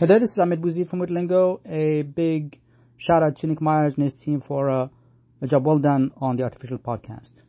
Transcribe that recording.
Hey this is Ahmed Bouzid from Witlingo. A big shout out to Nick Myers and his team for uh, a job well done on the Artificial Podcast.